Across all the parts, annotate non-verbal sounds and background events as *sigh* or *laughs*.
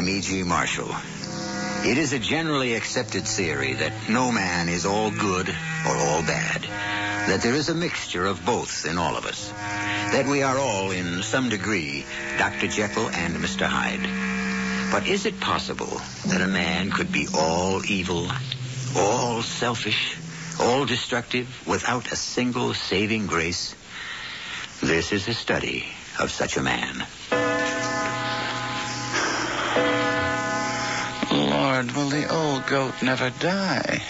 I'm E.G. Marshall. It is a generally accepted theory that no man is all good or all bad, that there is a mixture of both in all of us, that we are all, in some degree, Dr. Jekyll and Mr. Hyde. But is it possible that a man could be all evil, all selfish, all destructive, without a single saving grace? This is a study of such a man. Lord, will the old goat never die?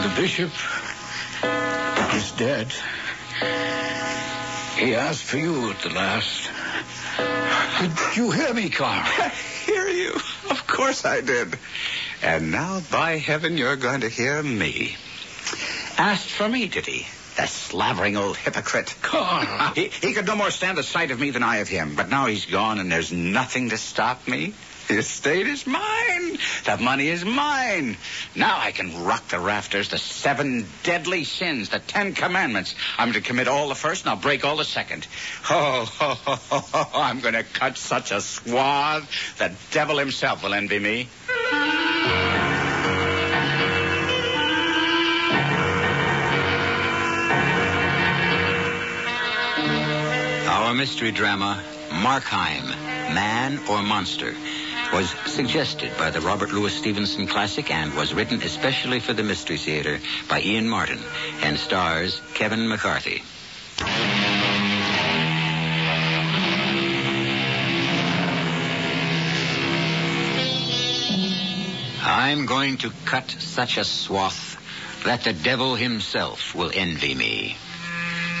The bishop is dead. He asked for you at the last. Did you hear me, Carl? *laughs* I hear you? Of course I did. And now, by heaven, you're going to hear me. Asked for me, did he? The slavering old hypocrite. Carl. *laughs* He, he could no more stand the sight of me than I of him. But now he's gone, and there's nothing to stop me. The estate is mine. The money is mine. Now I can rock the rafters, the seven deadly sins, the Ten Commandments. I'm to commit all the first, and I'll break all the second. Oh, oh, oh, oh, oh I'm going to cut such a swath, the devil himself will envy me. Mystery drama, Markheim, Man or Monster, was suggested by the Robert Louis Stevenson classic and was written especially for the Mystery Theater by Ian Martin and stars Kevin McCarthy. I'm going to cut such a swath that the devil himself will envy me.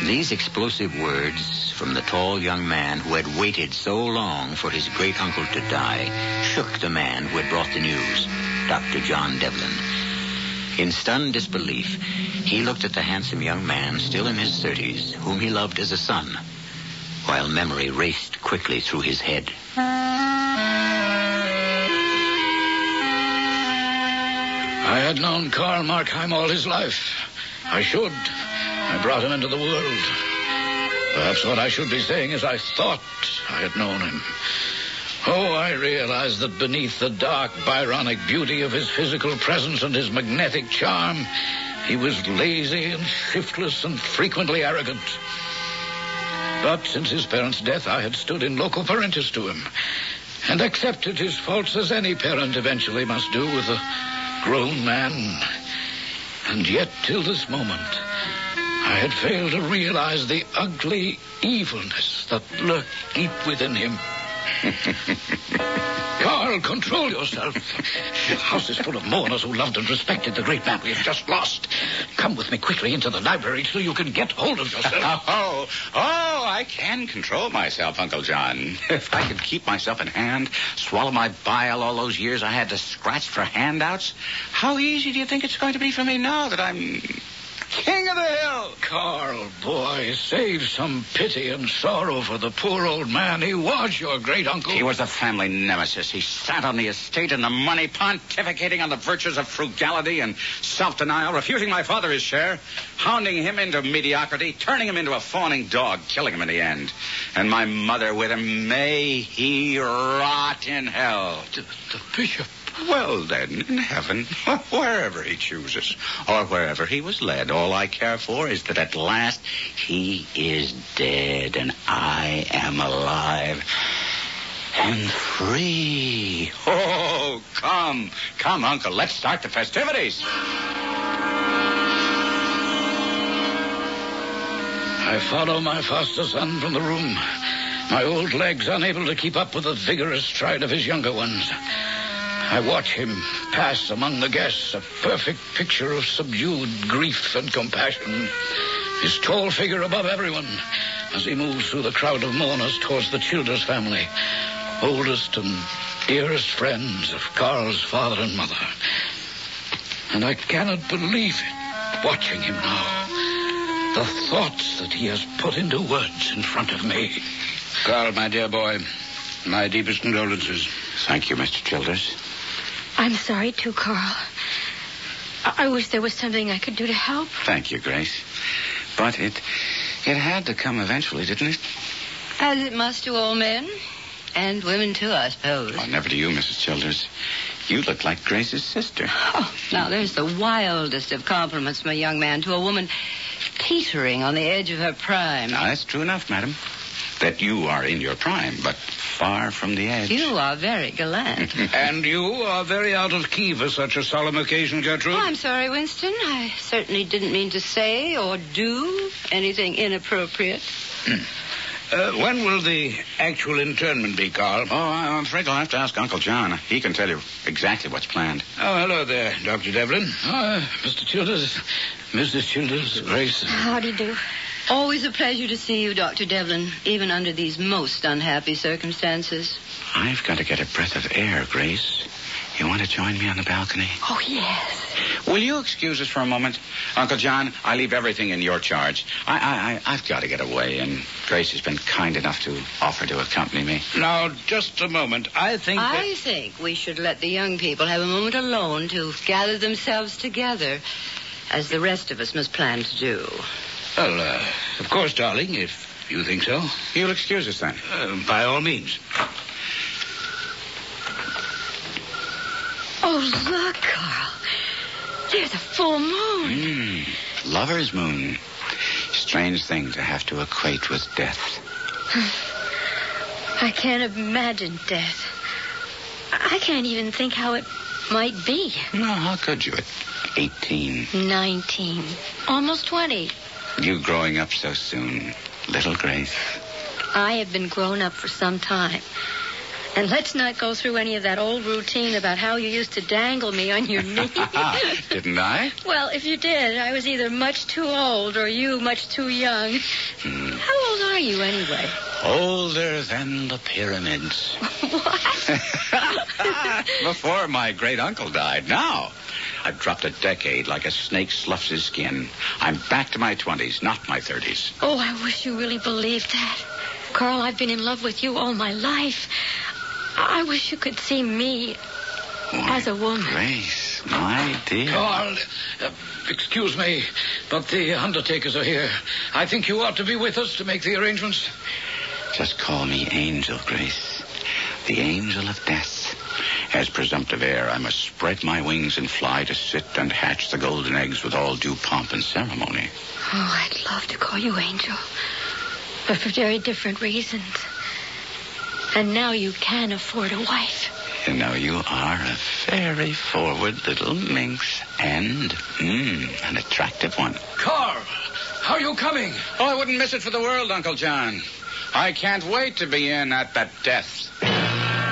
These explosive words from the tall young man who had waited so long for his great uncle to die shook the man who had brought the news, Dr. John Devlin. In stunned disbelief, he looked at the handsome young man still in his thirties, whom he loved as a son, while memory raced quickly through his head. I had known Karl Markheim all his life. I should. I brought him into the world. Perhaps what I should be saying is I thought I had known him. Oh, I realized that beneath the dark Byronic beauty of his physical presence and his magnetic charm, he was lazy and shiftless and frequently arrogant. But since his parents' death, I had stood in loco parentis to him and accepted his faults as any parent eventually must do with a grown man. And yet, till this moment, I had failed to realize the ugly evilness that lurked deep within him. *laughs* Carl, control yourself. The house is full of mourners who loved and respected the great man we have just lost. Come with me quickly into the library till you can get hold of yourself. *laughs* Oh, oh, I can control myself, Uncle John. If I could keep myself in hand, swallow my bile all those years I had to scratch for handouts, how easy do you think it's going to be for me now that I'm king of the hill? Carl, boy, save some pity and sorrow for the poor old man. He was your great uncle. He was a family nemesis. He sat on the estate and the money, pontificating on the virtues of frugality and self-denial, refusing my father his share, hounding him into mediocrity, turning him into a fawning dog, killing him in the end. And my mother with him. May he rot in hell. The, the bishop. Well, then, in heaven, *laughs* wherever he chooses, or wherever he was led, all I care for is that at last he is dead and I am alive and free. Oh, come, come, Uncle, let's start the festivities. I follow my foster son from the room, my old legs unable to keep up with the vigorous stride of his younger ones. I watch him pass among the guests, a perfect picture of subdued grief and compassion. His tall figure above everyone as he moves through the crowd of mourners towards the Childers family, oldest and dearest friends of Carl's father and mother. And I cannot believe it, watching him now. The thoughts that he has put into words in front of me. Carl, my dear boy, my deepest condolences. Thank you, Mr. Childers. I'm sorry too, Carl. I, I wish there was something I could do to help. Thank you, Grace. But it it had to come eventually, didn't it? As it must to all men. And women, too, I suppose. Oh, never to you, Mrs. Childers. You look like Grace's sister. Oh, now there's the wildest of compliments from a young man to a woman teetering on the edge of her prime. Now, that's true enough, madam. That you are in your prime, but far from the edge. You are very gallant. *laughs* And you are very out of key for such a solemn occasion, Gertrude. Oh, I'm sorry, Winston. I certainly didn't mean to say or do anything inappropriate. *clears throat* Uh, when will the actual internment be, Carl? Oh, I- I'm afraid I'll have to ask Uncle John. He can tell you exactly what's planned. Oh, hello there, Dr. Devlin. Oh, Mr. Childers, Mrs. Childers, Grace. How do you do? Always a pleasure to see you, Dr. Devlin, even under these most unhappy circumstances. I've got to get a breath of air, Grace. You want to join me on the balcony? Oh, yes. Will you excuse us for a moment? Uncle John, I leave everything in your charge. I, I, I, I've got to get away, and Grace has been kind enough to offer to accompany me. Now, just a moment. I think that... I think we should let the young people have a moment alone to gather themselves together, as the rest of us must plan to do. Well, uh, of course, darling, if you think so. You'll excuse us then. Uh, by all means. Oh, look, Carl. There's a full moon. Mm, lover's moon. Strange thing to have to equate with death. I can't imagine death. I can't even think how it might be. No, how could you at 18? 19. Almost 20. You growing up so soon, little Grace. I have been grown up for some time. And let's not go through any of that old routine about how you used to dangle me on your *laughs* knee. *laughs* Didn't I? well, if you did, I was either much too old or you much too young. Hmm. How old are you anyway? Older than the pyramids. *laughs* what? Before my great uncle died. Now, I've dropped a decade like a snake sloughs his skin. I'm back to my 20s, not my 30s. Oh, I wish you really believed that. Carl, I've been in love with you all my life. I wish you could see me as a woman. Grace, my dear. Carl, uh, excuse me, but the undertakers are here. I think you ought to be with us to make the arrangements. Just call me Angel, Grace. The angel of death. As presumptive heir, I must spread my wings and fly to sit and hatch the golden eggs with all due pomp and ceremony. Oh, I'd love to call you Angel. But for very different reasons. And now you can afford a wife. You know, you are a very forward little minx and mm, an attractive one. Carl, how are you coming? Oh, I wouldn't miss it for the world, Uncle John. I can't wait to be in at that death.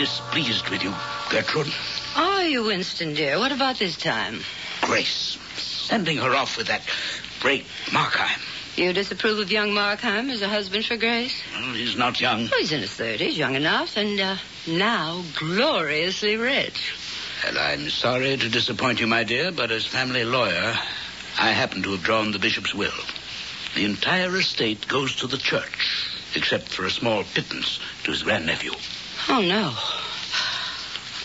Displeased with you, Gertrude. Are you, Winston, dear? What about this time? Grace, sending her off with that break Markheim. You disapprove of young Markheim as a husband for Grace? Well, he's not young. Well, he's in his thirties, young enough, and uh, now gloriously rich. And I'm sorry to disappoint you, my dear, but as family lawyer, I happen to have drawn the bishop's will. The entire estate goes to the church, except for a small pittance to his grandnephew. Oh, no.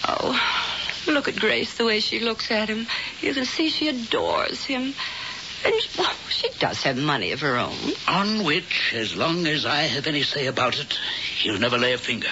Oh, look at Grace, the way she looks at him. You can see she adores him. And, well, she does have money of her own. On which, as long as I have any say about it, he'll never lay a finger.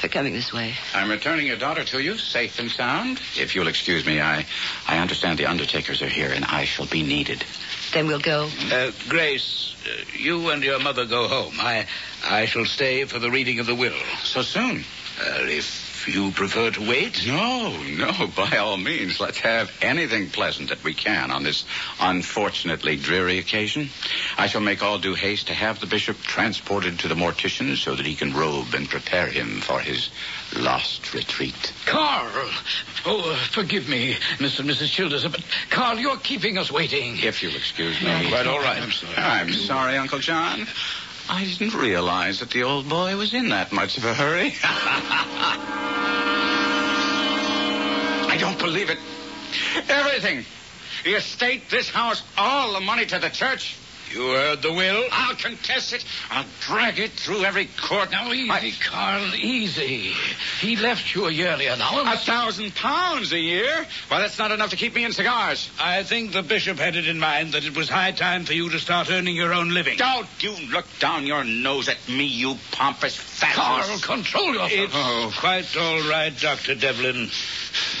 They're coming this way. I'm returning your daughter to you, safe and sound. If you'll excuse me, I, I understand the undertakers are here, and I shall be needed. Then we'll go. Uh, Grace, uh, you and your mother go home. I, I shall stay for the reading of the will. So soon? Uh, if you prefer to wait. No, no, by all means. Let's have anything pleasant that we can on this unfortunately dreary occasion. I shall make all due haste to have the bishop transported to the mortician so that he can robe and prepare him for his lost retreat. Carl! Oh, uh, forgive me, Mr. and Mrs. Childers, but Carl, you're keeping us waiting. If you'll excuse me. Quite all right. I'm sorry. I'm sorry, Uncle John. I didn't realize that the old boy was in that much of a hurry. *laughs* Believe it. Everything. The estate, this house, all the money to the church. You heard the will? I'll contest it. I'll drag it through every court. Now, easy, I- Carl, easy. He left you a yearly A allowance. thousand pounds a year? Well, that's not enough to keep me in cigars. I think the bishop had it in mind that it was high time for you to start earning your own living. Don't you look down your nose at me, you pompous fat. Carl, control yourself. It's Oh. quite all right, Dr. Devlin.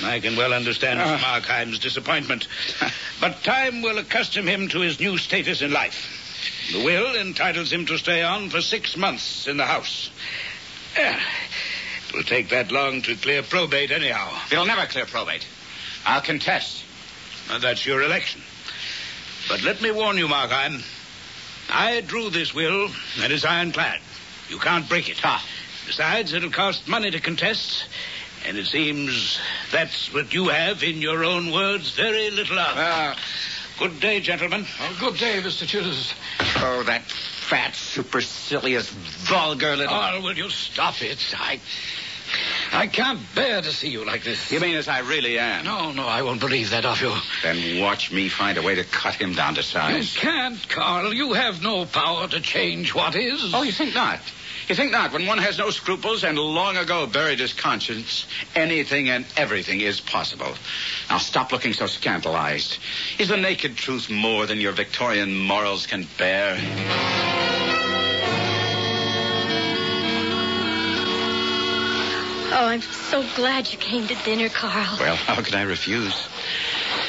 I can well understand Ah. Markheim's disappointment. *laughs* But time will accustom him to his new status in life. The will entitles him to stay on for six months in the house. It will take that long to clear probate anyhow. They'll never clear probate. I'll contest. Uh, That's your election. But let me warn you, Markheim. I drew this will, and it's ironclad. You can't break it. Ah. Besides, it'll cost money to contest, and it seems that's what you have, in your own words, very little of. Uh, Good day, gentlemen. good day, Mr. Childers. oh, that fat, supercilious, vulgar little. Carl, will you stop it? I, I can't bear to see you like this. You mean as I really am? No, no, I won't believe that of you. Then watch me find a way to cut him down to size. You can't, Carl. You have no power to change what is. Oh, you think not? You think not? When one has no scruples and long ago buried his conscience, anything and everything is possible. Now stop looking so scandalized. Is the naked truth more than your Victorian morals can bear? Oh, I'm so glad you came to dinner, Carl. Well, how could I refuse?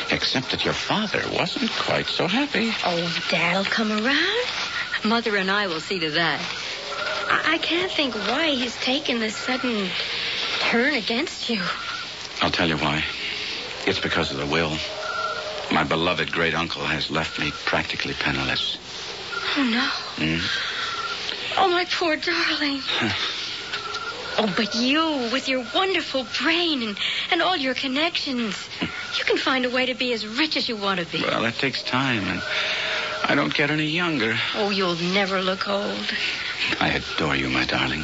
Except that your father wasn't quite so happy. Oh, Dad'll come around. Mother and I will see to that. I, I can't think why he's taken this sudden turn against you. I'll tell you why. It's because of the will. My beloved great uncle has left me practically penniless. Oh, no. Hmm? Oh, my poor darling. Oh, but you, with your wonderful brain and, and all your connections, you can find a way to be as rich as you want to be. Well, that takes time, and I don't get any younger. Oh, you'll never look old. I adore you, my darling.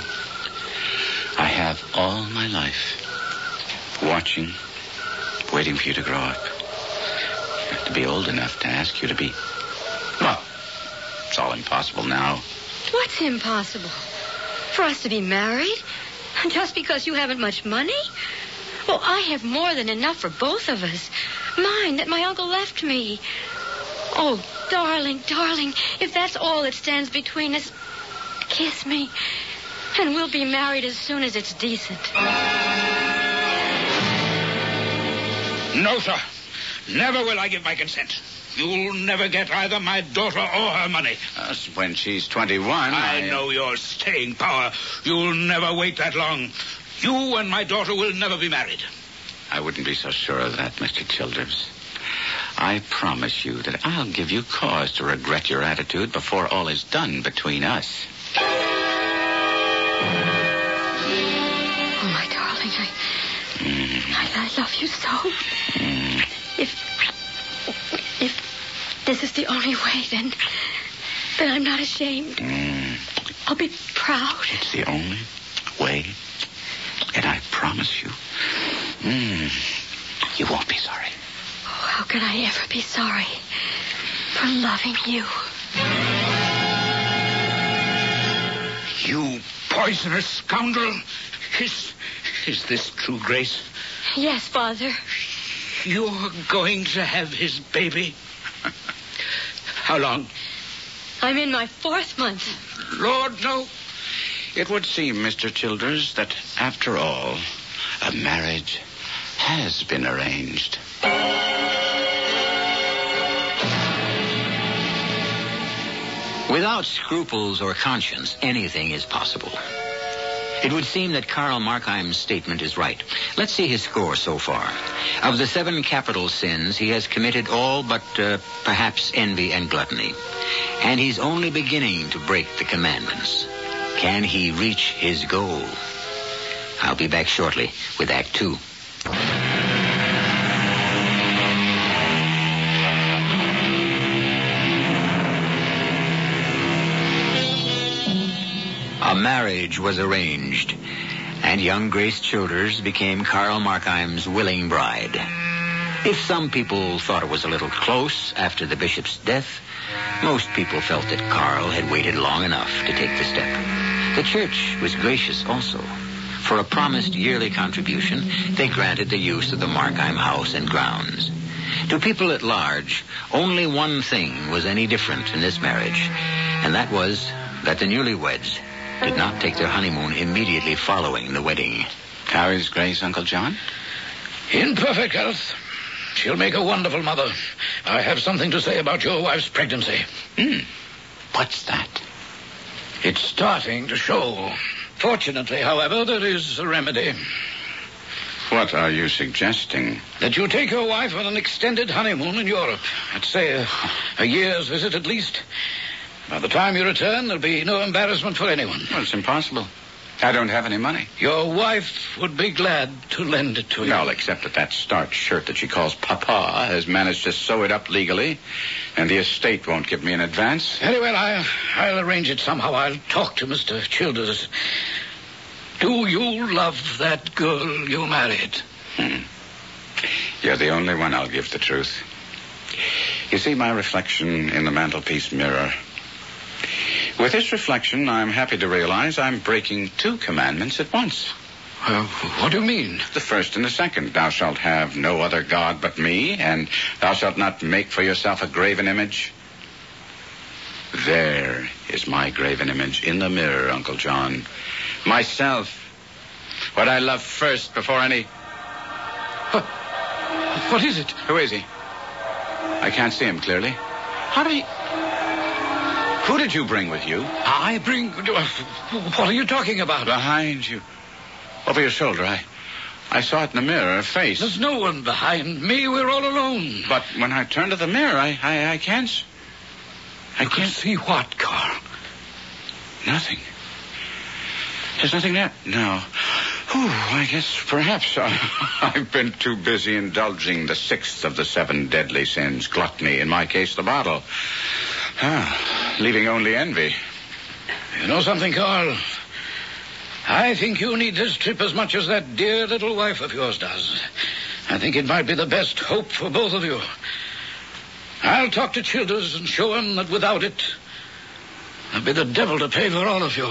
I have all my life watching, waiting for you to grow up. To be old enough to ask you to be. Well, it's all impossible now. What's impossible? For us to be married? Just because you haven't much money? Well, I have more than enough for both of us. Mine that my uncle left me. Oh, darling, darling, if that's all that stands between us, kiss me. And we'll be married as soon as it's decent. No, sir. Never will I give my consent. You'll never get either my daughter or her money. That's when she's 21. I know your staying power. You'll never wait that long. You and my daughter will never be married. I wouldn't be so sure of that, Mr. Childers. I promise you that I'll give you cause to regret your attitude before all is done between us. Oh, my darling, I, I, I love you so. If, if this is the only way, then, then I'm not ashamed. I'll be proud. It's the only way. And I promise you, mm, you won't be sorry. How can I ever be sorry for loving you? You poisonous scoundrel. Is, is this true, Grace? Yes, Father. You're going to have his baby? How long? I'm in my fourth month. Lord, no. It would seem, Mr. Childers, that after all, a marriage has been arranged. Without scruples or conscience, anything is possible. It would seem that Karl Markheim's statement is right. Let's see his score so far. Of the seven capital sins, he has committed all but uh, perhaps envy and gluttony. And he's only beginning to break the commandments. Can he reach his goal? I'll be back shortly with Act Two. A marriage was arranged, and young Grace Childers became Karl Markheim's willing bride. If some people thought it was a little close after the bishop's death, most people felt that Carl had waited long enough to take the step. The church was gracious also. For a promised yearly contribution, they granted the use of the Markheim house and grounds. To people at large, only one thing was any different in this marriage, and that was that the newlyweds did not take their honeymoon immediately following the wedding. How is Grace, Uncle John? In perfect health. She'll make a wonderful mother. I have something to say about your wife's pregnancy. Hmm. What's that? It's starting to show. Fortunately, however, there is a remedy. What are you suggesting? That you take your wife on an extended honeymoon in Europe. Let's say a, a year's visit at least. By the time you return, there'll be no embarrassment for anyone. Well, it's impossible. I don't have any money. Your wife would be glad to lend it to you. Well, except that that starched shirt that she calls Papa has managed to sew it up legally, and the estate won't give me an advance. Very well, I, I'll arrange it somehow. I'll talk to Mr. Childers. Do you love that girl you married? Hmm. You're the only one I'll give the truth. You see my reflection in the mantelpiece mirror. With this reflection, I'm happy to realize I'm breaking two commandments at once. Uh, what do you mean? The first and the second. Thou shalt have no other God but me, and thou shalt not make for yourself a graven image. There is my graven image in the mirror, Uncle John. Myself. What I love first before any. What, what is it? Who is he? I can't see him clearly. How do you. Who did you bring with you? I bring. Uh, what are you talking about? Behind you. Over your shoulder. I. I saw it in the mirror, a face. There's no one behind me. We're all alone. But when I turn to the mirror, I. I, I can't. I You can can't see what, Carl? Nothing. There's nothing there. No. Whew, I guess perhaps I, *laughs* I've been too busy indulging the sixth of the seven deadly sins, gluttony, in my case, the bottle. Ah, leaving only envy. You know something, Carl? I think you need this trip as much as that dear little wife of yours does. I think it might be the best hope for both of you. I'll talk to Childers and show him that without it, there'll be the devil to pay for all of you.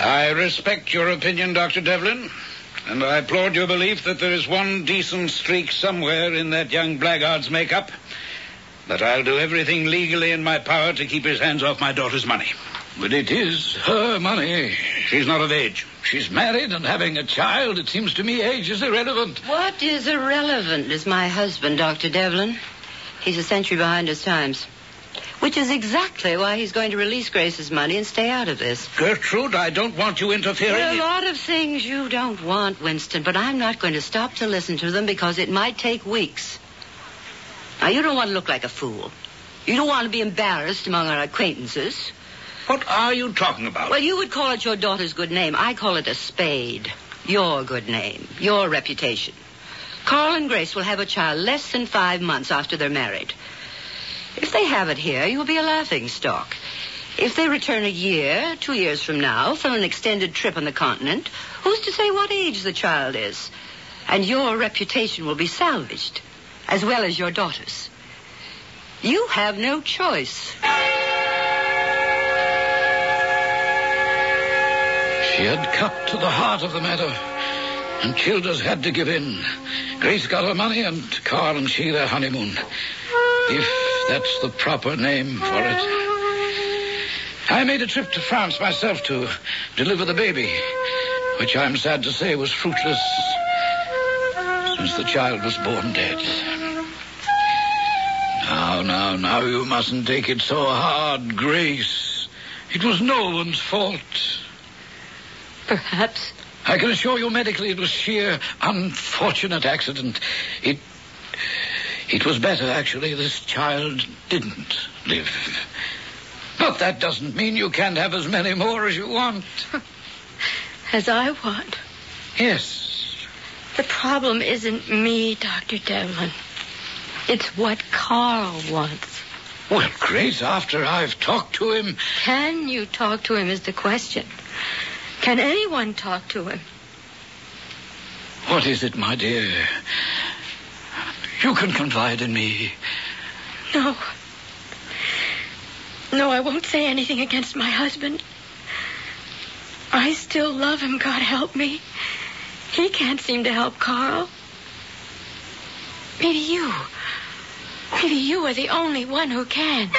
I respect your opinion, Dr. Devlin, and I applaud your belief that there is one decent streak somewhere in that young blackguard's makeup. But I'll do everything legally in my power to keep his hands off my daughter's money. But it is her money. She's not of age. She's married and having a child. It seems to me age is irrelevant. What is irrelevant is my husband, Dr. Devlin. He's a century behind his times. Which is exactly why he's going to release Grace's money and stay out of this. Gertrude, I don't want you interfering. There are a lot of things you don't want, Winston, but I'm not going to stop to listen to them because it might take weeks. Now, you don't want to look like a fool. You don't want to be embarrassed among our acquaintances. What are you talking about? Well, you would call it your daughter's good name. I call it a spade. Your good name. Your reputation. Carl and Grace will have a child less than five months after they're married. If they have it here, you'll be a laughing stock. If they return a year, two years from now, from an extended trip on the continent, who's to say what age the child is? And your reputation will be salvaged, as well as your daughter's. You have no choice. She had cut to the heart of the matter, and Childers had to give in. Grace got her money, and Carl and she their honeymoon. If that's the proper name for it. I made a trip to France myself to deliver the baby, which I'm sad to say was fruitless since the child was born dead. Now, now, now, you mustn't take it so hard, Grace. It was no one's fault. Perhaps. I can assure you medically it was sheer unfortunate accident. It it was better actually this child didn't live. But that doesn't mean you can't have as many more as you want. *laughs* As I want. Yes. The problem isn't me, Dr. Devlin. It's what Carl wants. Well, Grace, after I've talked to him, Can you talk to him is the question. Can anyone talk to him? What is it, my dear? You can confide in me. No. No, I won't say anything against my husband. I still love him, God help me. He can't seem to help Carl. Maybe you. Maybe you are the only one who can.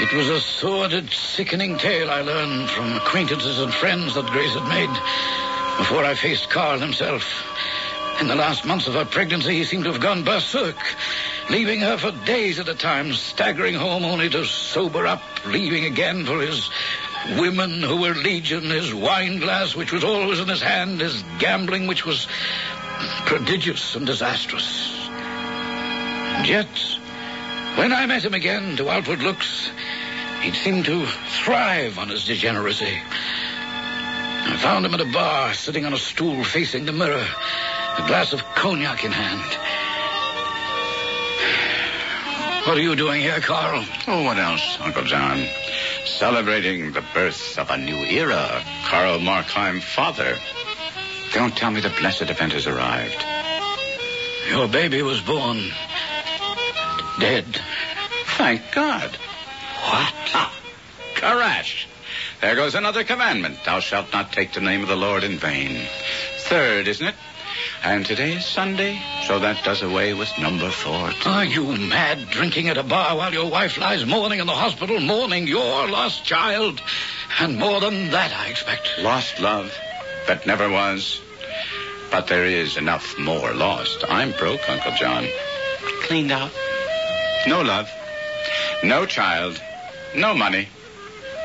It was a sordid, sickening tale I learned from acquaintances and friends that Grace had made before I faced Carl himself. In the last months of her pregnancy, he seemed to have gone berserk, leaving her for days at a time, staggering home only to sober up, leaving again for his women who were legion, his wine glass, which was always in his hand, his gambling, which was prodigious and disastrous. And yet, when I met him again, to outward looks, he'd seemed to thrive on his degeneracy. I found him at a bar, sitting on a stool facing the mirror, a glass of cognac in hand. What are you doing here, Carl? Oh, what else, Uncle John? Celebrating the birth of a new era. Carl Markheim, father. Don't tell me the blessed event has arrived. Your baby was born. Dead. Thank God. What? Ah, Karash. There goes another commandment. Thou shalt not take the name of the Lord in vain. Third, isn't it? And today is Sunday, so that does away with number four. too. Are you mad drinking at a bar while your wife lies mourning in the hospital, mourning your lost child? And more than that, I expect. Lost love that never was. But there is enough more lost. I'm broke, Uncle John. Cleaned out. No love. No child. No money.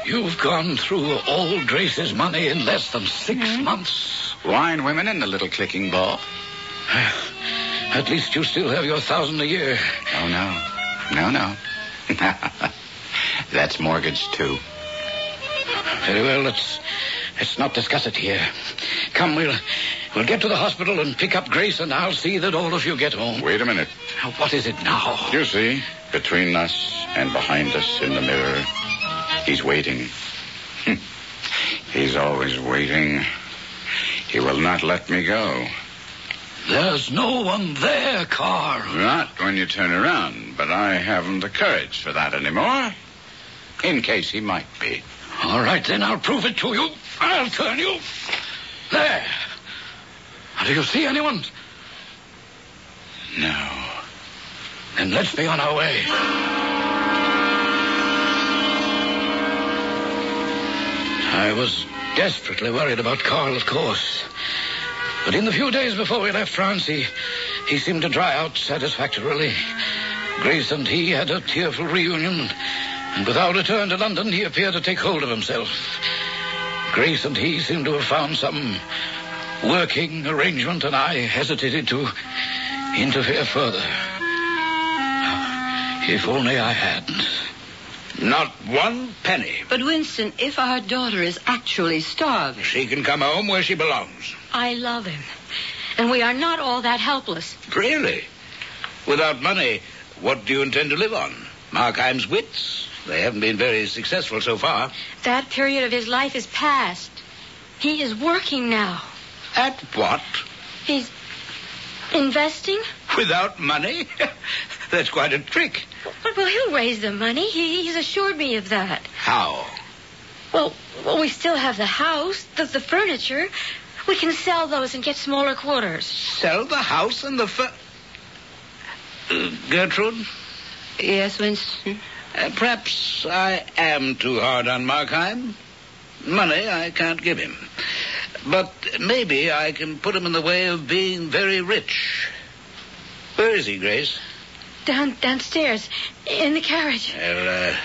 You've gone through all Grace's money in less than 6 hmm? months. Wine women and the little clicking ball. *sighs* At least you still have your thousand a year. Oh, no. No, no. *laughs* That's mortgage, too. Very well, let's let's not discuss it here. Come, we'll we'll get to the hospital and pick up Grace, and I'll see that all of you get home. Wait a minute. Now, What is it now? You see, between us and behind us in the mirror, he's waiting. Hmm. he's always waiting. He will not let me go. There's no one there, Carl. Not when you turn around, but I haven't the courage for that anymore. In case he might be. All right, then I'll prove it to you. I'll turn you. There. Do you see anyone? No. Then let's be on our way. I was desperately worried about Carl, of course. But in the few days before we left France, he, he seemed to dry out satisfactorily. Grace and he had a tearful reunion, and with our return to London, he appeared to take hold of himself. Grace and he seemed to have found some working arrangement, and I hesitated to interfere further. If only I hadn't. Not one penny. But, Winston, if our daughter is actually starving. She can come home where she belongs. I love him. And we are not all that helpless. Really? Without money, what do you intend to live on? Markheim's wits? They haven't been very successful so far. That period of his life is past. He is working now. At what? He's investing. Without money? *laughs* That's quite a trick. But, well, he'll raise the money. He, he's assured me of that. How? Well, well, we still have the house, the, the furniture. We can sell those and get smaller quarters. Sell the house and the fur... Uh, Gertrude, Yes, Winston? uh, perhaps I am too hard on Markheim. Money I can't give him. But maybe I can put him in the way of being very rich. Where is he, Grace? Down downstairs in the carriage. Well, uh,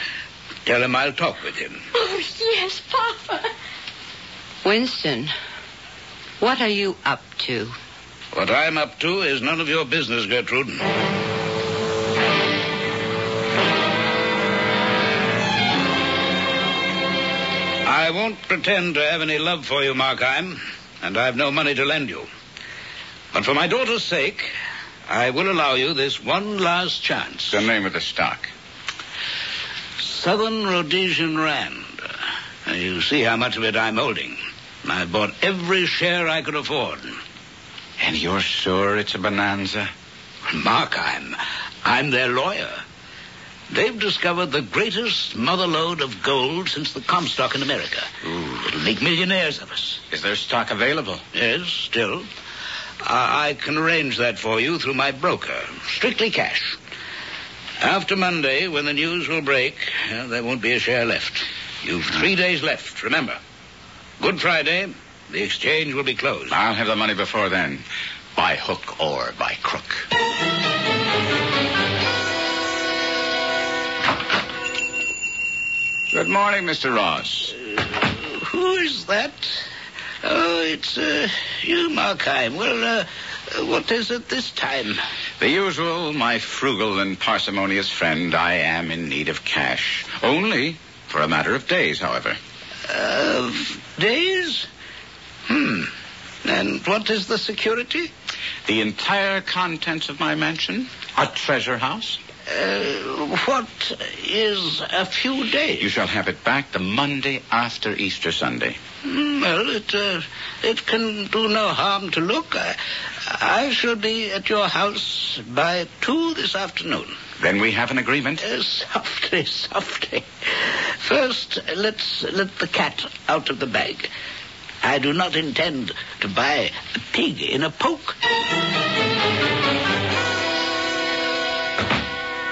tell him I'll talk with him. Oh yes, Papa. Winston, what are you up to? What I'm up to is none of your business, Gertrude. I won't pretend to have any love for you, Markheim, and I've no money to lend you. But for my daughter's sake, I will allow you this one last chance. The name of the stock. Southern Rhodesian Rand. You see how much of it I'm holding. I bought every share I could afford. And you're sure it's a bonanza? Markheim, I'm I'm their lawyer. They've discovered the greatest mother lode of gold since the Comstock in America. It'll make millionaires of us. Is there stock available? Yes, still. I, I can arrange that for you through my broker. Strictly cash. After Monday, when the news will break, uh, there won't be a share left. You've three days left, remember. Good Friday, the exchange will be closed. I'll have the money before then. By hook or by crook. Good morning, Mr. Ross. Who is that? Oh, it's uh, you, Markheim. Well, uh, what is it this time? The usual, my frugal and parsimonious friend, I am in need of cash. Only for a matter of days, however. Of days? Hmm. And what is the security? The entire contents of my mansion, a treasure house. Uh, what is a few days? You shall have it back the Monday after Easter Sunday. Well, it uh, it can do no harm to look. I, I shall be at your house by two this afternoon. Then we have an agreement. Uh, softly, softly. First, let's let the cat out of the bag. I do not intend to buy a pig in a poke.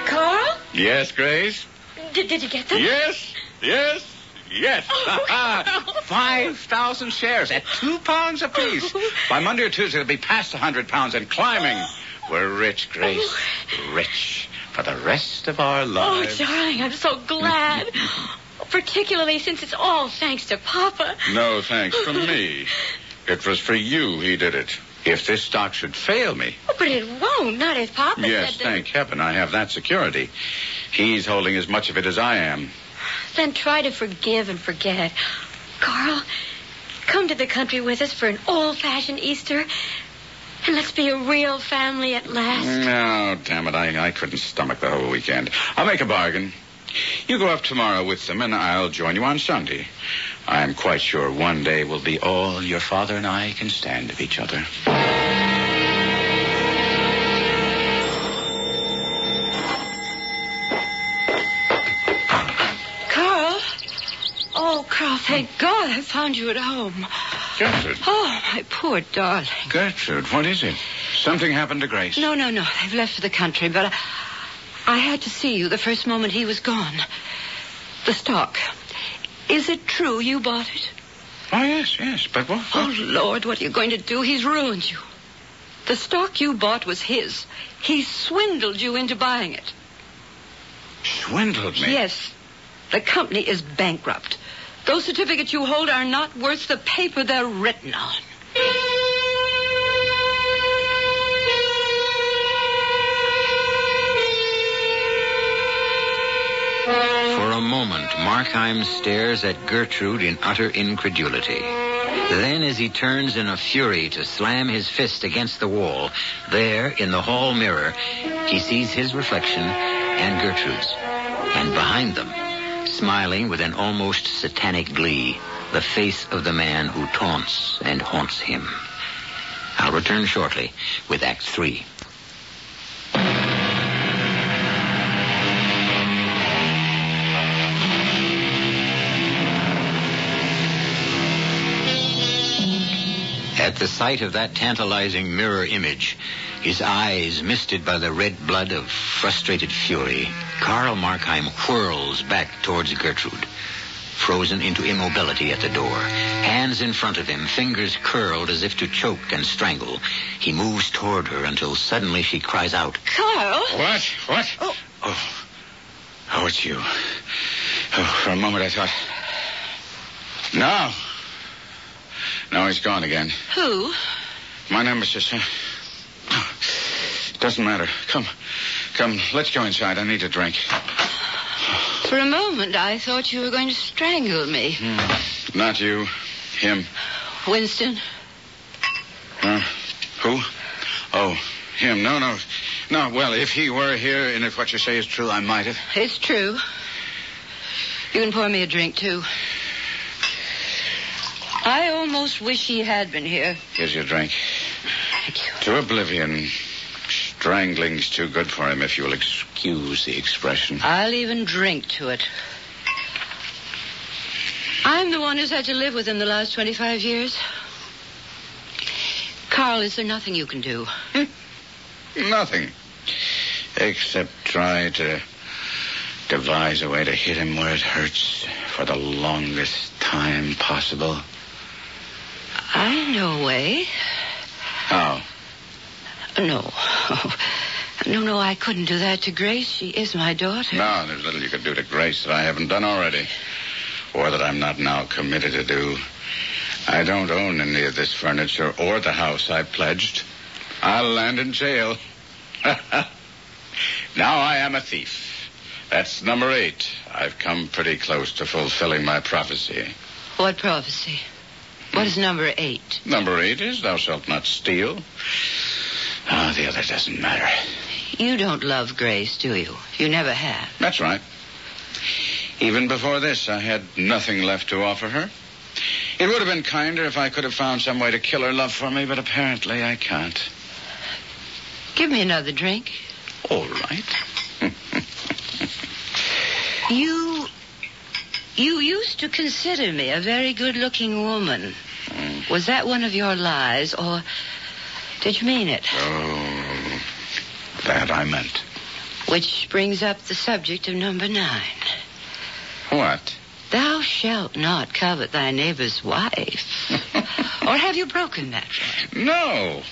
Carl? Yes, Grace? Did, did you get them? Yes, yes, yes. Oh, Five thousand shares at two pounds apiece. Oh. By Monday or Tuesday, it'll be past a hundred pounds and climbing. Oh. We're rich, Grace. Oh. Rich for the rest of our lives. Oh, darling, I'm so glad. Particularly since it's all thanks to Papa. No thanks from me. It was for you he did it. If this stock should fail me, Oh, but it won't, not if Papa yes, thank heaven I have that security. He's holding as much of it as I am. Then try to forgive and forget. Carl, come to the country with us for an old-fashioned Easter. And let's be a real family at last. No, damn it, I, I couldn't stomach the whole weekend. I'll make a bargain. You go up tomorrow with them, and I'll join you on Sunday. I'm quite sure one day will be all your father and I can stand of each other. Thank God I found you at home. Gertrude. Oh, my poor darling. Gertrude, what is it? Something happened to Grace. No, no, no. They've left for the country, but I, I had to see you the first moment he was gone. The stock. Is it true you bought it? Oh, yes, yes, but what? Oh, Lord, what are you going to do? He's ruined you. The stock you bought was his. He swindled you into buying it. Swindled me? Yes. The company is bankrupt. Those certificates you hold are not worth the paper they're written on. For a moment, Markheim stares at Gertrude in utter incredulity. Then, as he turns in a fury to slam his fist against the wall, there, in the hall mirror, he sees his reflection and Gertrude's. And behind them, smiling with an almost satanic glee, the face of the man who taunts and haunts him. I'll return shortly with Act Three. At the sight of that tantalizing mirror image, his eyes misted by the red blood of frustrated fury, Karl Markheim whirls back towards Gertrude. Frozen into immobility at the door, hands in front of him, fingers curled as if to choke and strangle, he moves toward her until suddenly she cries out, Carl? What? What? Oh. Oh. Oh, it's you. Oh, for a moment I thought. No. No, he's gone again. Who? My nemesis. Huh? Oh, doesn't matter. Come. Come, let's go inside. I need a drink. For a moment, I thought you were going to strangle me. Hmm. Not you. Him. Winston, Huh? Who? Oh, him. No, no. No, well, if he were here and if what you say is true, I might have. it's true. You can pour me a drink, too. I almost wish he had been here. Here's your drink. Thank you. To oblivion. Strangling's too good for him, if you'll excuse the expression. I'll even drink to it. I'm the one who's had to live with him the last 25 years. Carl, is there nothing you can do? Hmm? Nothing. Except try to devise a way to hit him where it hurts for the longest time possible. I know a way. How? No. *laughs* No, no, I couldn't do that to Grace. She is my daughter. No, there's little you could do to Grace that I haven't done already. Or that I'm not now committed to do. I don't own any of this furniture or the house I pledged. I'll land in jail. *laughs* now I am a thief. That's number eight. I've come pretty close to fulfilling my prophecy. What prophecy? What hmm. is number eight? Number eight is thou shalt not steal. Ah, the other doesn't matter. You don't love Grace, do you? You never have. That's right. Even before this, I had nothing left to offer her. It would have been kinder if I could have found some way to kill her love for me, but apparently I can't. Give me another drink. All right. *laughs* You. You used to consider me a very good looking woman. Mm. Was that one of your lies, or did you mean it? Oh, that I meant. Which brings up the subject of number nine. What? Thou shalt not covet thy neighbor's wife. *laughs* or have you broken that one? No.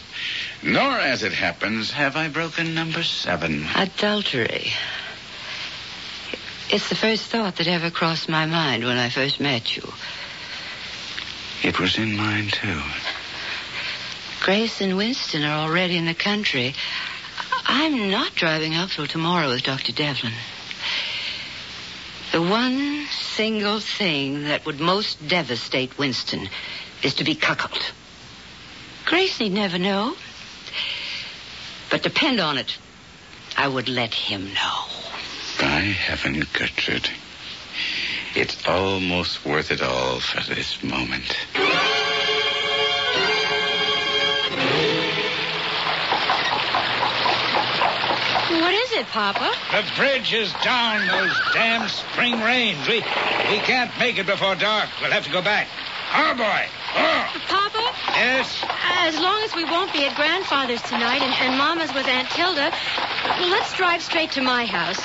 Nor, as it happens, have I broken number seven. Adultery. It's the first thought that ever crossed my mind when I first met you. It was in mine, too. Grace and Winston are already in the country. I'm not driving up till tomorrow with Dr. Devlin. The one single thing that would most devastate Winston is to be cuckolded. Grace need never know. But depend on it, I would let him know. By heaven, Gertrude. It's almost worth it all for this moment. It, Papa? The bridge is down. Those damn spring rains. We we can't make it before dark. We'll have to go back. Oh boy. Oh. Papa, Yes. as long as we won't be at Grandfather's tonight and, and Mama's with Aunt Tilda, let's drive straight to my house.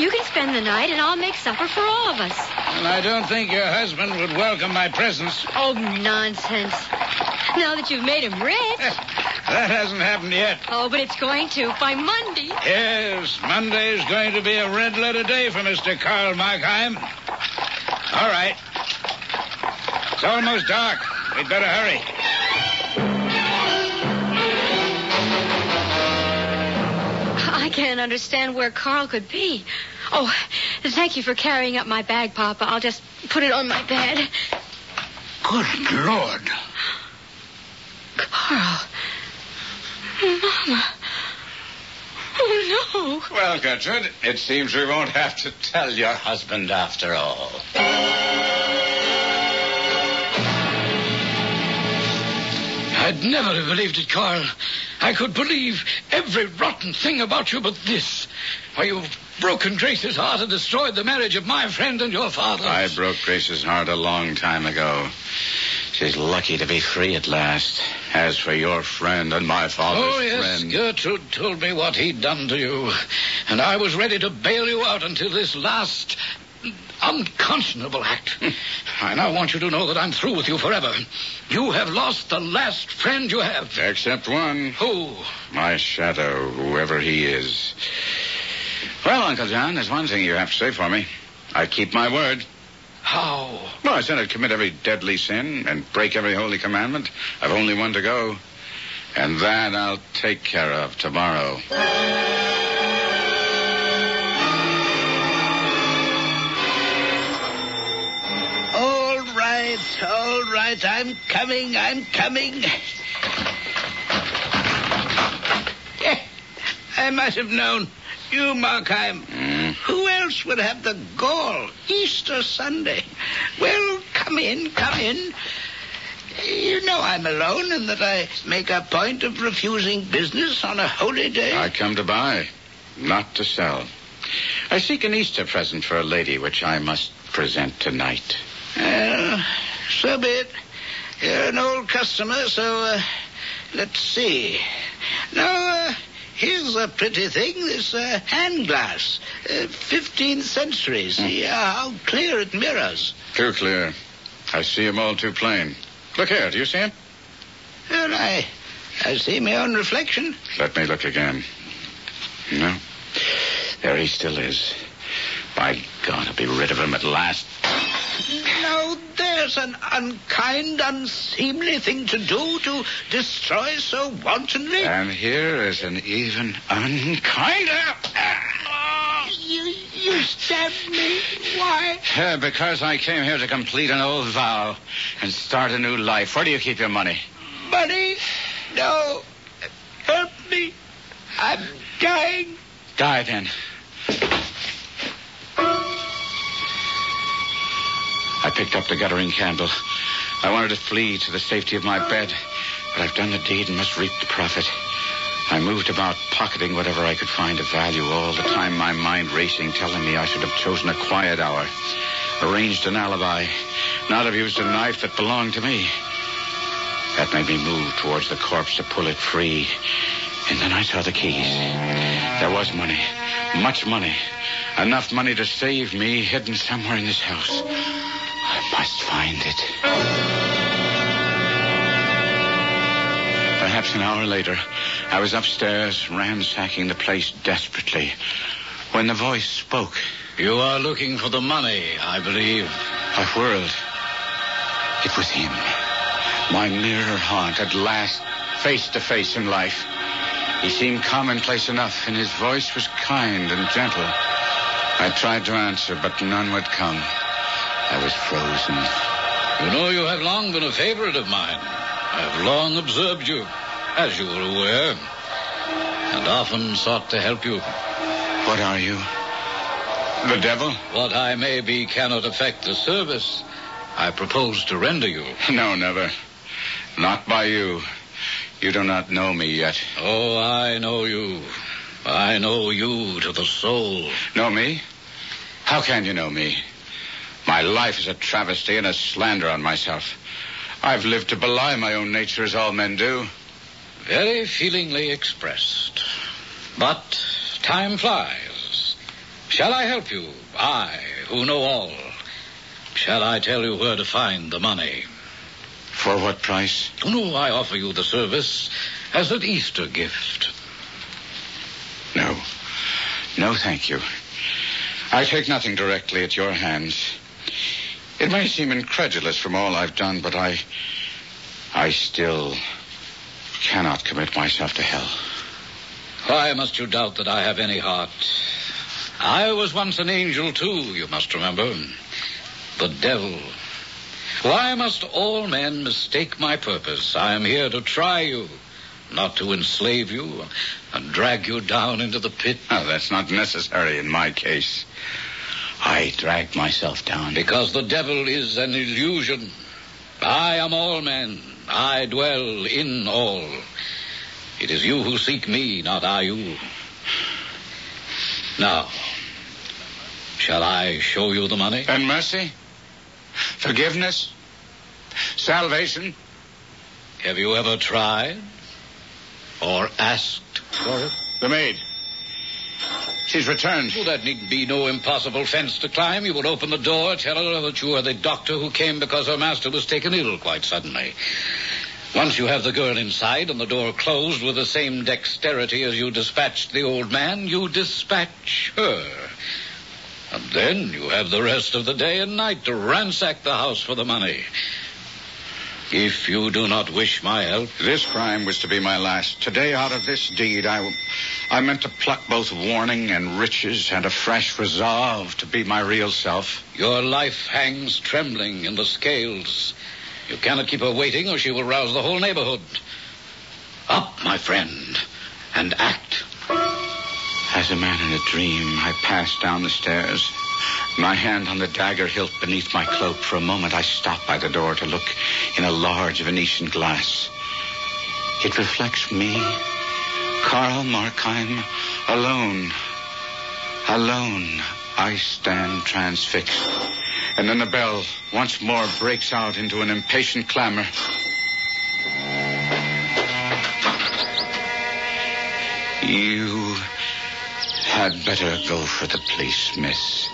You can spend the night and I'll make supper for all of us. Well, I don't think your husband would welcome my presence. Oh, nonsense. *laughs* Now that you've made him rich. That hasn't happened yet. Oh, but it's going to by Monday. Yes, Monday is going to be a red letter day for Mr. Karl Markheim. All right. It's almost dark. We'd better hurry. I can't understand where Carl could be. Oh, thank you for carrying up my bag, Papa. I'll just put it on my bed. Good Lord. Carl. Mama. Oh, no. Well, Gertrude, it seems we won't have to tell your husband after all. I'd never have believed it, Carl. I could believe every rotten thing about you but this. Why, you've broken Grace's heart and destroyed the marriage of my friend and your father. I broke Grace's heart a long time ago. She's lucky to be free at last. As for your friend and my father's Oh, yes. friend. Gertrude told me what he'd done to you. And I was ready to bail you out until this last unconscionable act. Hmm. I now want you to know that I'm through with you forever. You have lost the last friend you have. Except one. Who? My shadow, whoever he is. Well, Uncle John, there's one thing you have to say for me. I keep my word. How? Well, I said I'd commit every deadly sin and break every holy commandment. I've only one to go. And that I'll take care of tomorrow. All right, all right. I'm coming, I'm coming. Eh, I might have known. You, Markheim. Mm. Who else would have the gall? Easter Sunday. Well, come in, come in. You know I'm alone and that I make a point of refusing business on a holy day. I come to buy, not to sell. I seek an Easter present for a lady which I must present tonight. Well, so be it. You're an old customer, so uh, let's see. Now, uh, here's a pretty thing, this uh, hand glass. Uh, 15th century. See uh, how clear it mirrors. Too clear. I see him all too plain. Look here, do you see him? Well, I, I see my own reflection. Let me look again. No. There he still is. By God, I'll be rid of him at last. Now, there's an unkind, unseemly thing to do to destroy so wantonly. And here is an even unkinder. You, you stabbed me. Why? Uh, because I came here to complete an old vow and start a new life. Where do you keep your money? Money? No. Help me. I'm dying. Die then. Picked up the guttering candle. I wanted to flee to the safety of my bed, but I've done the deed and must reap the profit. I moved about, pocketing whatever I could find of value, all the time my mind racing, telling me I should have chosen a quiet hour, arranged an alibi, not have used a knife that belonged to me. That made me move towards the corpse to pull it free. And then I saw the keys. There was money, much money, enough money to save me hidden somewhere in this house. I must find it. Perhaps an hour later, I was upstairs ransacking the place desperately when the voice spoke. You are looking for the money, I believe. I whirled. It was him. My mirror haunt at last, face to face in life. He seemed commonplace enough, and his voice was kind and gentle. I tried to answer, but none would come. I was frozen. You know you have long been a favorite of mine. I have long observed you, as you are aware, and often sought to help you. What are you? The devil? What I may be cannot affect the service I propose to render you. No, never. Not by you. You do not know me yet. Oh, I know you. I know you to the soul. Know me? How can you know me? My life is a travesty and a slander on myself. I've lived to belie my own nature as all men do. Very feelingly expressed. But time flies. Shall I help you? I, who know all. Shall I tell you where to find the money? For what price? No, I offer you the service as an Easter gift. No. No, thank you. I take nothing directly at your hands. It may seem incredulous from all I've done, but I. I still cannot commit myself to hell. Why must you doubt that I have any heart? I was once an angel, too, you must remember. The devil. Why must all men mistake my purpose? I am here to try you, not to enslave you and drag you down into the pit. Oh, that's not necessary in my case. I dragged myself down. Because the devil is an illusion. I am all men. I dwell in all. It is you who seek me, not I you. Now, shall I show you the money? And mercy? Forgiveness? Salvation? Have you ever tried? Or asked for it? The maid. She's returned. Well, that need be no impossible fence to climb. You will open the door, tell her that you are the doctor who came because her master was taken ill quite suddenly. Once you have the girl inside and the door closed with the same dexterity as you dispatched the old man, you dispatch her. And then you have the rest of the day and night to ransack the house for the money. If you do not wish my help, This crime was to be my last. Today, out of this deed, I, I meant to pluck both warning and riches and a fresh resolve to be my real self. your life hangs trembling in the scales. You cannot keep her waiting or she will rouse the whole neighborhood. Up, my friend, and act. As a man in a dream, I passed down the stairs, My hand on the dagger hilt beneath my cloak. For a moment, I stop by the door to look in a large Venetian glass. It reflects me, Karl Markheim, alone. Alone, I stand transfixed. And then the bell once more breaks out into an impatient clamor. You had better go for the police, miss.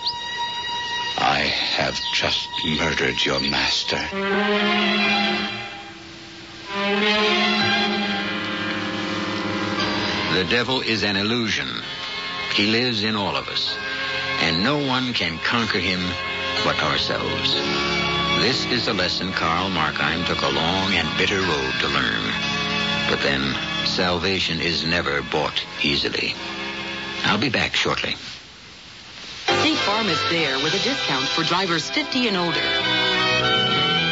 I have just murdered your master. The devil is an illusion. He lives in all of us, and no one can conquer him but ourselves. This is a lesson Karl Markheim took a long and bitter road to learn. But then, salvation is never bought easily. I'll be back shortly. State Farm is there with a discount for drivers 50 and older.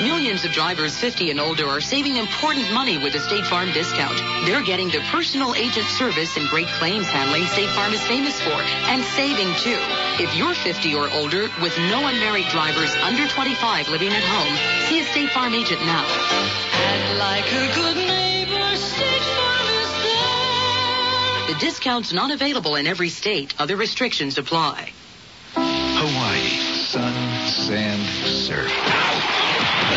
Millions of drivers 50 and older are saving important money with the State Farm discount. They're getting the personal agent service and great claims handling State Farm is famous for, and saving too. If you're 50 or older with no unmarried drivers under 25 living at home, see a State Farm agent now. And like a good neighbor, State Farm is there. The discount's not available in every state. Other restrictions apply. Hawaii. Sun, sand, surf.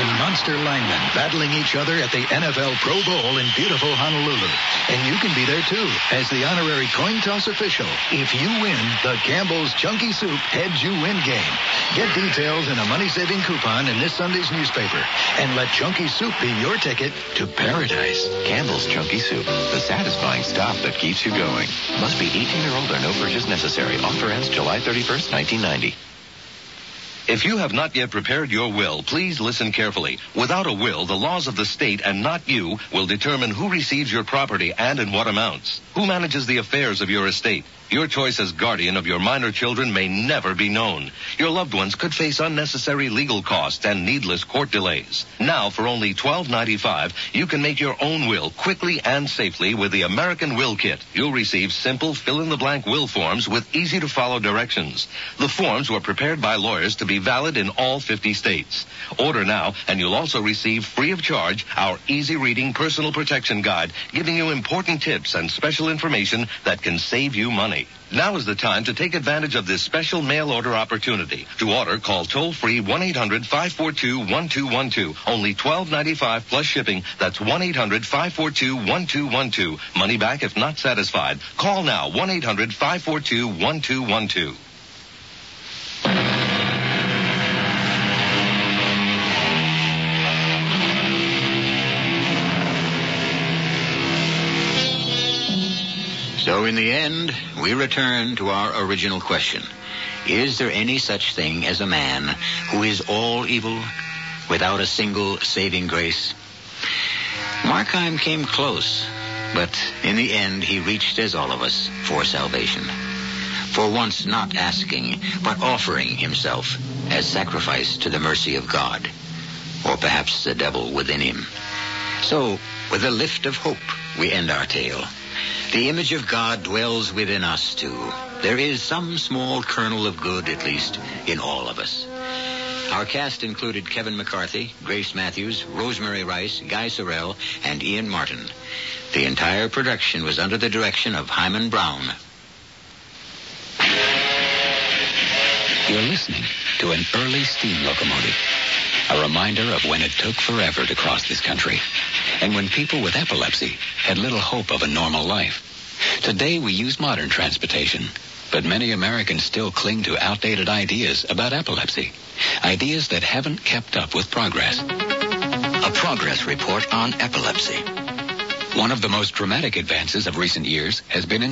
And monster linemen battling each other at the NFL Pro Bowl in beautiful Honolulu. And you can be there too as the honorary coin toss official. If you win the Campbell's Chunky Soup Heads You Win game. Get details and a money-saving coupon in this Sunday's newspaper. And let Chunky Soup be your ticket to paradise. Campbell's Chunky Soup, the satisfying stop that keeps you going. Must be 18 or older, no purchase necessary. Offer ends July 31st, 1990. If you have not yet prepared your will, please listen carefully. Without a will, the laws of the state and not you will determine who receives your property and in what amounts. Who manages the affairs of your estate? Your choice as guardian of your minor children may never be known. Your loved ones could face unnecessary legal costs and needless court delays. Now, for only $12.95, you can make your own will quickly and safely with the American Will Kit. You'll receive simple fill-in-the-blank will forms with easy-to-follow directions. The forms were prepared by lawyers to be valid in all 50 states. Order now, and you'll also receive free of charge our easy-reading personal protection guide, giving you important tips and special information that can save you money. Now is the time to take advantage of this special mail order opportunity. To order, call toll free 1-800-542-1212. Only $12.95 plus shipping. That's 1-800-542-1212. Money back if not satisfied. Call now 1-800-542-1212. So in the end, we return to our original question. Is there any such thing as a man who is all evil without a single saving grace? Markheim came close, but in the end he reached as all of us for salvation. For once not asking, but offering himself as sacrifice to the mercy of God, or perhaps the devil within him. So, with a lift of hope, we end our tale. The image of God dwells within us, too. There is some small kernel of good, at least, in all of us. Our cast included Kevin McCarthy, Grace Matthews, Rosemary Rice, Guy Sorel, and Ian Martin. The entire production was under the direction of Himan Brown. You're listening to an early steam locomotive. A reminder of when it took forever to cross this country. And when people with epilepsy had little hope of a normal life. Today we use modern transportation, but many Americans still cling to outdated ideas about epilepsy. Ideas that haven't kept up with progress. A progress report on epilepsy. One of the most dramatic advances of recent years has been in